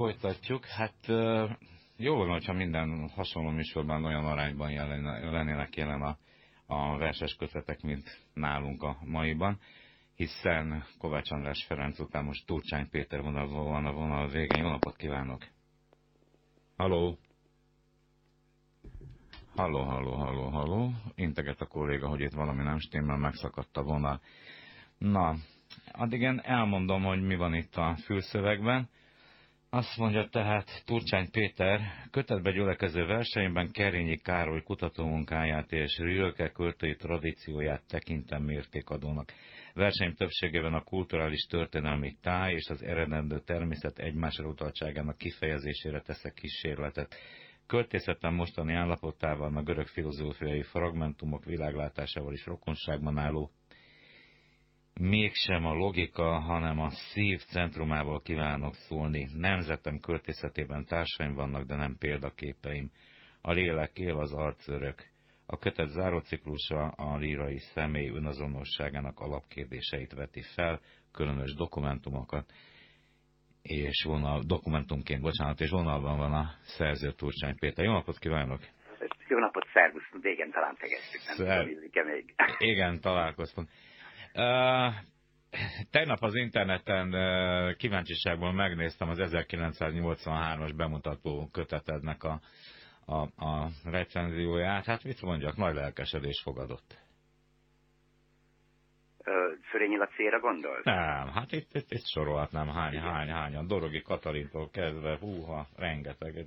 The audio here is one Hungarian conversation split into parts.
folytatjuk. Hát jó volna, hogyha minden hasonló műsorban olyan arányban jelen, lennének jelen a, a verses kötetek, mint nálunk a maiban, hiszen Kovács András Ferenc után most Turcsány Péter vonal van a vonal végén. Jó napot kívánok! Halló! Halló, halló, halló, halló. Integet a kolléga, hogy itt valami nem stimmel, megszakadt a vonal. Na, addig én elmondom, hogy mi van itt a fülszövegben. Azt mondja tehát Turcsány Péter, kötetbe gyülekező versenyben Kerényi Károly kutatómunkáját és Rülke költői tradícióját tekintem mértékadónak. Verseny többségében a kulturális történelmi táj és az eredendő természet egymásra utaltságának kifejezésére teszek kísérletet. Költészetem mostani állapotával a görög filozófiai fragmentumok világlátásával is rokonságban álló mégsem a logika, hanem a szív centrumából kívánok szólni. Nemzetem költészetében társaim vannak, de nem példaképeim. A lélek él az arcörök. A kötet záróciklusa a lírai személy önazonosságának alapkérdéseit veti fel, különös dokumentumokat, és vonal, dokumentumként, bocsánat, és vonalban van a szerző Turcsány Péter. Jó napot kívánok! Jó napot, szervusz! Régen talán tegeztük, nem Szer... még. Igen, találkoztunk. Tegnap az interneten kíváncsiságból megnéztem az 1983-as bemutató kötetednek a, a, a recenzióját. Hát mit mondjak, nagy lelkesedés fogadott. Szörényi Lacéra gondolt? Nem, hát itt, itt, itt sorolhatnám hány, Igen. hány, hányan. Dorogi Katalintól kezdve, húha, rengeteg.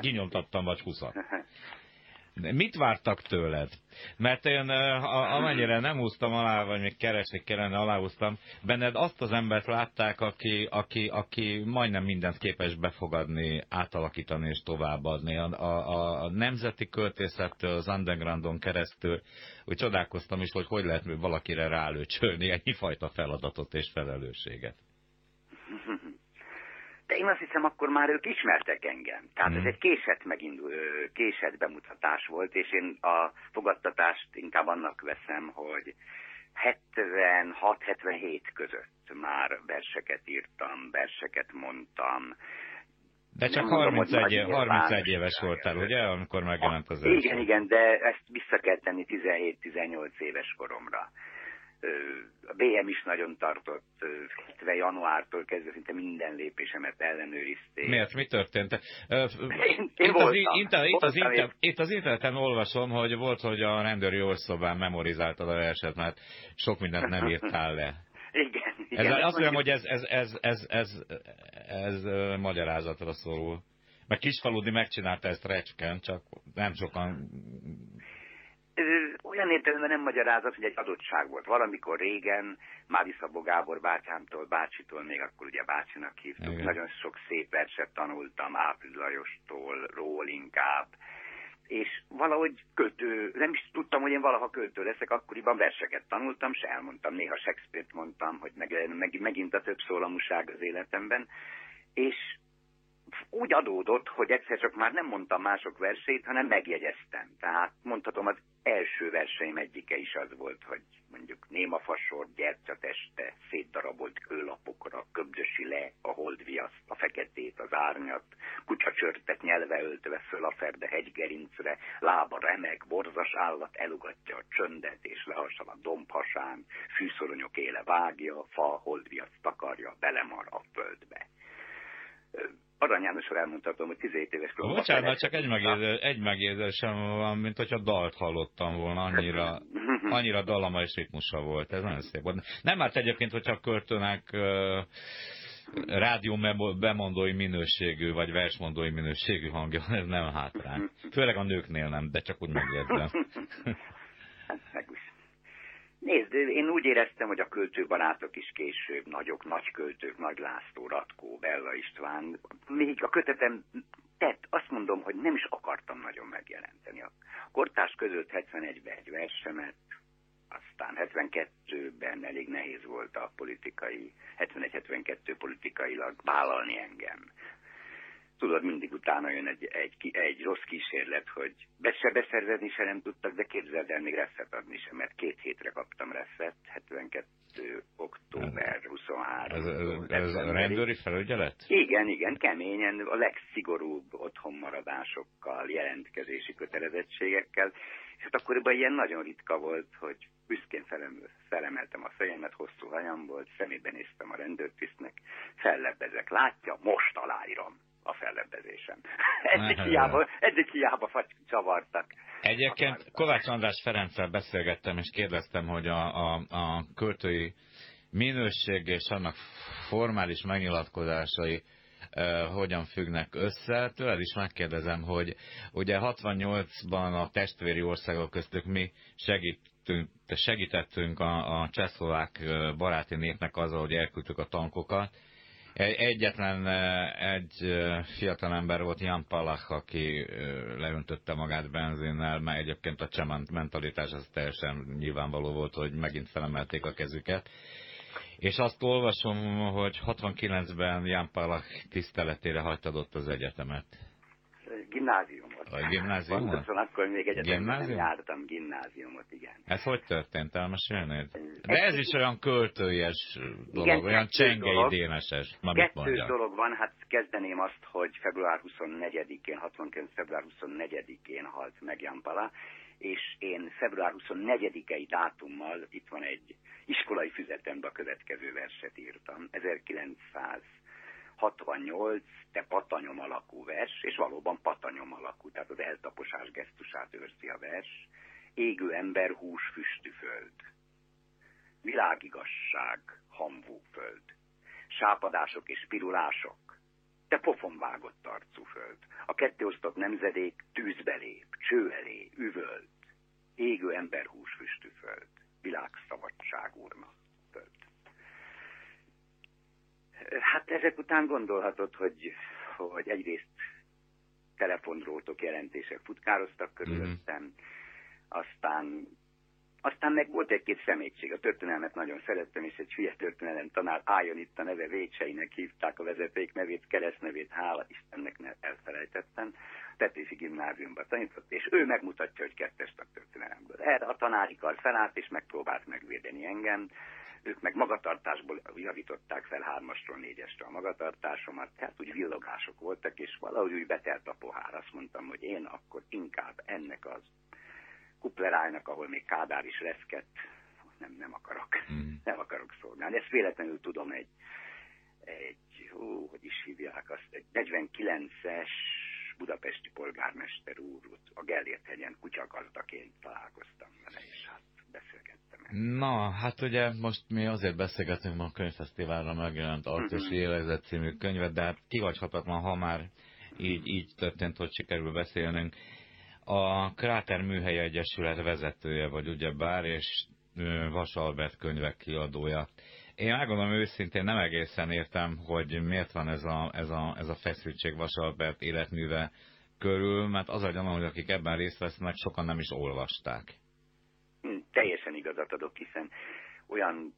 Kinyomtattam vagy húszat. Mit vártak tőled? Mert én amennyire nem húztam alá, vagy még keresni kellene, aláhúztam, benned azt az embert látták, aki, aki, aki majdnem mindent képes befogadni, átalakítani és továbbadni. A, a, a nemzeti költészettől, az undergroundon keresztül, úgy csodálkoztam is, hogy hogy lehet valakire rálőcsölni ennyi fajta feladatot és felelősséget. De én azt hiszem, akkor már ők ismertek engem. Tehát mm. ez egy késett, megindul, késett bemutatás volt, és én a fogadtatást inkább annak veszem, hogy 76-77 között már verseket írtam, verseket mondtam. De csak 31, év, 31 éves voltál, ugye, amikor megjelent az első? Igen, igen, de ezt vissza kell tenni 17-18 éves koromra a BM is nagyon tartott, 70 januártól kezdve szinte minden lépésemet ellenőrizték. Miért? Mi történt? Én, én itt, voltam, az, inter, itt, az inter, itt az interneten olvasom, hogy volt, hogy a rendőri orszobán memorizáltad a verset, mert sok mindent nem írtál le. Igen. igen ez, azt mondjam, hogy ez, ez, ez, ez, ez, ez, ez magyarázatra szorul. Mert Kisfaludi megcsinálta ezt Recsken, csak nem sokan olyan értelemben nem magyarázat, hogy egy adottság volt. Valamikor régen, Mári Szabó Gábor bátyámtól, bácsitól, még akkor ugye bácsinak hívtuk, Igen. nagyon sok szép verset tanultam, Április Lajostól, ról inkább, és valahogy költő, nem is tudtam, hogy én valaha költő leszek, akkoriban verseket tanultam, se elmondtam, néha Shakespeare-t mondtam, hogy meg, meg, megint a több szólamuság az életemben, és úgy adódott, hogy egyszer csak már nem mondtam mások versét, hanem megjegyeztem. Tehát mondhatom, az első verseim egyike is az volt, hogy mondjuk némafasor, gyertyateste, szétdarabolt kőlapokra, köbdösi le a holdviaszt, a feketét, az árnyat, kutyacsörtet nyelve öltve föl a ferde hegygerincre, lába remek, borzas állat elugatja a csöndet, és lehasal a dombhasán, fűszoronyok éle vágja, fa holdviaszt takarja, belemar a földbe Arany Jánosról elmondhatom, hogy 17 éves koromban... Bocsánat, csak egy, megérzés, egy megérzésem van, mint hogyha dalt hallottam volna, annyira, annyira dalama és ritmusa volt, ez nagyon szép volt. Nem árt egyébként, hogyha költőnek uh, rádió bemondói minőségű, vagy versmondói minőségű hangja, ez nem hátrány. Főleg a nőknél nem, de csak úgy megérzem. Hát, Nézd, én úgy éreztem, hogy a költőbarátok is később nagyok, nagy költők, Nagy László, Ratkó, Bella István, még a kötetem tett, azt mondom, hogy nem is akartam nagyon megjelenteni. A kortás között 71-ben egy versemet, aztán 72-ben elég nehéz volt a politikai, 71-72 politikailag vállalni engem tudod, mindig utána jön egy, egy, egy rossz kísérlet, hogy be se beszervezni se nem tudtak, de képzeld el, még refet adni sem, mert két hétre kaptam refet, 72 október 23. Ez, ez, ez a rendőri felügyelet? Igen, igen, keményen, a legszigorúbb otthonmaradásokkal, jelentkezési kötelezettségekkel, és hát akkoriban ilyen nagyon ritka volt, hogy büszkén felem, felemeltem a fejemet, hosszú hajam volt, szemébe néztem a rendőrtisztnek, fellebbezek, látja, most aláírom a fellebbezésem. eddig, hiába, eddig hiába csavartak. Egyébként Kovács András Ferenccel beszélgettem, és kérdeztem, hogy a, a, a költői minőség és annak formális megnyilatkozásai uh, hogyan függnek össze. Tőled is megkérdezem, hogy ugye 68-ban a testvéri országok köztük mi segítünk, segítettünk a, a csehszlovák baráti népnek azzal, hogy elküldtük a tankokat, Egyetlen egy fiatal ember volt, Jan Palach, aki leöntötte magát benzinnel, mert egyébként a cseh mentalitás az teljesen nyilvánvaló volt, hogy megint felemelték a kezüket. És azt olvasom, hogy 69-ben Jan Palach tiszteletére hagytad ott az egyetemet gimnáziumot. A gimnáziumot? Pontosan akkor még egyetemben nem jártam gimnáziumot, igen. Ez hogy történt? Elmesélnéd? De ez, is olyan költőjes dolog, igen, olyan csengei déneses. Kettő dolog van, hát kezdeném azt, hogy február 24-én, 69. február 24-én halt meg Jan Pala, és én február 24-i dátummal, itt van egy iskolai füzetemben a következő verset írtam, 1900 68, te patanyom alakú vers, és valóban patanyom alakú, gesztusát őrzi a vers. Égő ember, hús, füstű föld. Világigasság, hamvú föld. Sápadások és pirulások. Te pofon vágott arcú föld. A kettéosztott nemzedék tűzbe lép, cső elé, üvölt. Égő ember, hús, füstű föld. Világszabadság úrna. Hát ezek után gondolhatod, hogy, hogy egyrészt telefondrótok jelentések futkároztak körülöttem, mm-hmm. aztán aztán meg volt egy-két szemétség. A történelmet nagyon szerettem, és egy hülye történelem tanár álljon itt a neve Vécseinek hívták a vezeték nevét, keresztnevét, hála Istennek ne elfelejtettem. Petőfi gimnáziumban tanított, és ő megmutatja, hogy kettes a történelemből. Erre a tanárikar felállt, és megpróbált megvédeni engem ők meg magatartásból javították fel hármasról négyesre a magatartásomat, tehát úgy villogások voltak, és valahogy úgy betelt a pohár. Azt mondtam, hogy én akkor inkább ennek az kuplerájnak, ahol még Kádár is reszkett, nem, nem akarok, mm. nem akarok szolgálni. Ezt véletlenül tudom egy, egy, hú, hogy is hívják azt, egy 49-es budapesti polgármester úr a Gellért hegyen kutyagazdaként találkoztam vele, és hát Na, hát ugye most mi azért beszélgetünk ma a könyvfesztiválra megjelent Artus uh-huh. Élegzet című könyvet, de hát kivagyhatatlan, ha már így, így történt, hogy sikerül beszélnünk. A Kráter Műhely Egyesület vezetője vagy ugye bár, és Vasalbert könyvek kiadója. Én megmondom őszintén nem egészen értem, hogy miért van ez a, ez a, ez a feszültség Vasalbert életműve körül, mert az a gyanú, hogy akik ebben részt vesznek, sokan nem is olvasták. Hm, teljesen igazat adok, hiszen olyan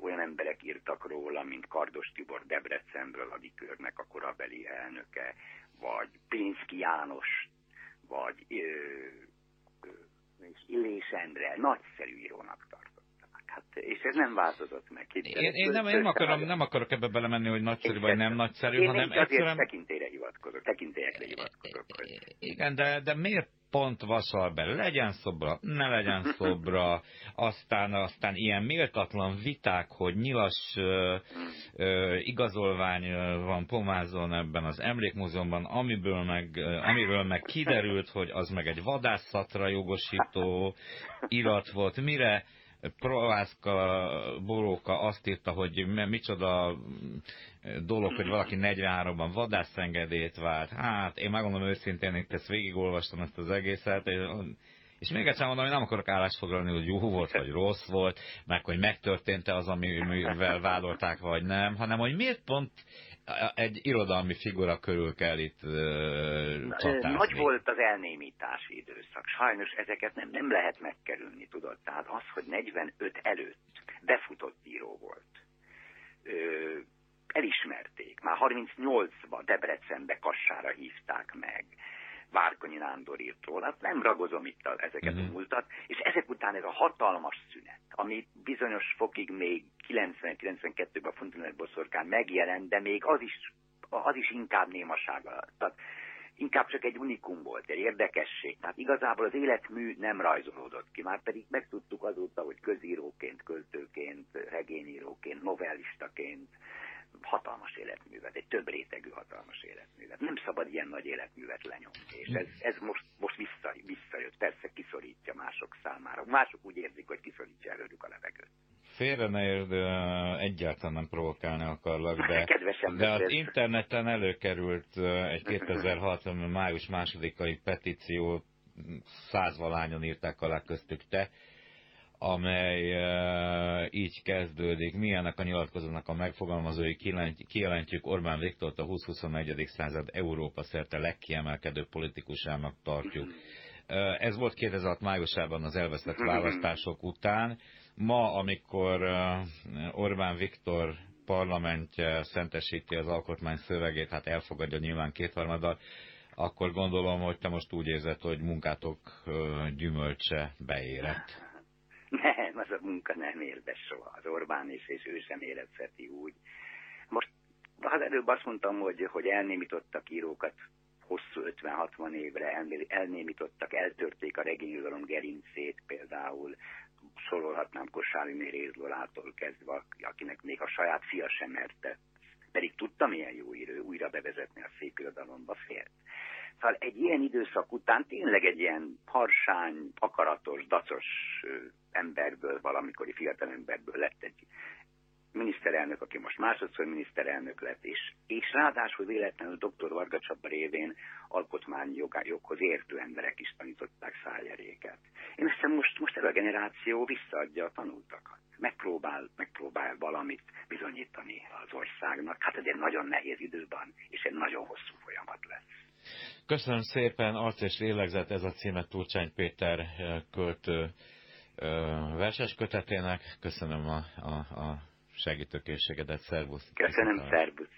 olyan emberek írtak róla, mint Kardos Tibor Debrecenből, a Dikörnek a korabeli elnöke, vagy Pénzki János, vagy ö, ö, Illés Endre, nagyszerű írónak tartották. Hát, és ez nem változott meg. Én, én, nem, én akarom, nem akarok ebbe belemenni, hogy nagyszerű vagy nem nagyszerű, én hanem egyszerűen... tekintélyre hivatkozok, tekintélyekre hivatkozok. Hogy... Igen, de, de miért pont vasal legyen szobra, ne legyen szobra, aztán, aztán ilyen méltatlan viták, hogy nyilas ö, ö, igazolvány van pomázon ebben az emlékmúzeumban, amiből meg, amiről meg kiderült, hogy az meg egy vadászatra jogosító irat volt, mire Provászka Boróka azt írta, hogy micsoda dolog, hogy valaki 43-ban vadászengedélyt vált. Hát, én megmondom őszintén, itt ezt végigolvastam ezt az egészet, és még egyszer mondom, hogy nem akarok állást foglalni, hogy jó volt, vagy rossz volt, meg hogy megtörtént-e az, amivel vádolták, vagy nem, hanem hogy miért pont egy irodalmi figura körül kell itt uh. Nagy volt az elnémítási időszak. Sajnos ezeket nem, nem lehet megkerülni, tudod. Tehát az, hogy 45 előtt befutott író volt, ö, elismerték. Már 38-ban Debrecenbe Kassára hívták meg. Várkonyi Nándor írt róla, hát nem ragozom itt a, ezeket uh-huh. a mhm. múltat, és ezek után ez a hatalmas szünet, ami bizonyos fokig még 90-92-ben a Fundamental boszorkán megjelent, de még az is, az is inkább némaság alatt. Tehát inkább csak egy unikum volt, egy érdekesség. Tehát igazából az életmű nem rajzolódott ki, már pedig megtudtuk azóta, hogy közíróként, költőként, regényíróként, novellistaként, hatalmas életművet, egy több rétegű hatalmas életművet. Nem szabad ilyen nagy életművet lenyomni, és ez, ez most, most vissza, visszajött, persze kiszorítja mások számára. Mások úgy érzik, hogy kiszorítja előlük a levegőt. Félre ne érd, egyáltalán nem provokálni akarlak, de, de az interneten előkerült egy 2006. május másodikai petíció, százvalányon írták alá köztük te, amely uh, így kezdődik. Milyennek a nyilatkozónak a megfogalmazói kijelentjük Orbán Viktort a 20-21. század Európa szerte legkiemelkedő politikusának tartjuk. Ez volt 2006 májusában az elvesztett választások után. Ma, amikor uh, Orbán Viktor parlamentje szentesíti az alkotmány szövegét, hát elfogadja nyilván kétharmaddal, akkor gondolom, hogy te most úgy érzed, hogy munkátok gyümölcse beérett. Nem, az a munka nem ér be soha. Az Orbán is, és ő sem érezheti úgy. Most az előbb azt mondtam, hogy, hogy elnémítottak írókat hosszú 50-60 évre, elnémítottak, eltörték a regényirodalom gerincét például, sorolhatnám Kosári Méréz Lolától kezdve, akinek még a saját fia sem merte, pedig tudta milyen jó írő, újra bevezetni a szép irodalomba félt. Szóval egy ilyen időszak után tényleg egy ilyen harsány, akaratos, dacos emberből, valamikori emberből lett egy miniszterelnök, aki most másodszor miniszterelnök lett, és, és ráadásul véletlenül dr. Varga Csaba révén alkotmányjoghoz értő emberek is tanították szájjeréket. Én hiszem most, most ez a generáció visszaadja a tanultakat. Megpróbál, megpróbál valamit bizonyítani az országnak. Hát ez egy nagyon nehéz időben, és egy nagyon hosszú folyamat lesz. Köszönöm szépen, Arc és Lélegzet, ez a címe Turcsány Péter eh, költő eh, verses kötetének. Köszönöm a, a, a segítőkészségedet, szervusz. Köszönöm, szervusz.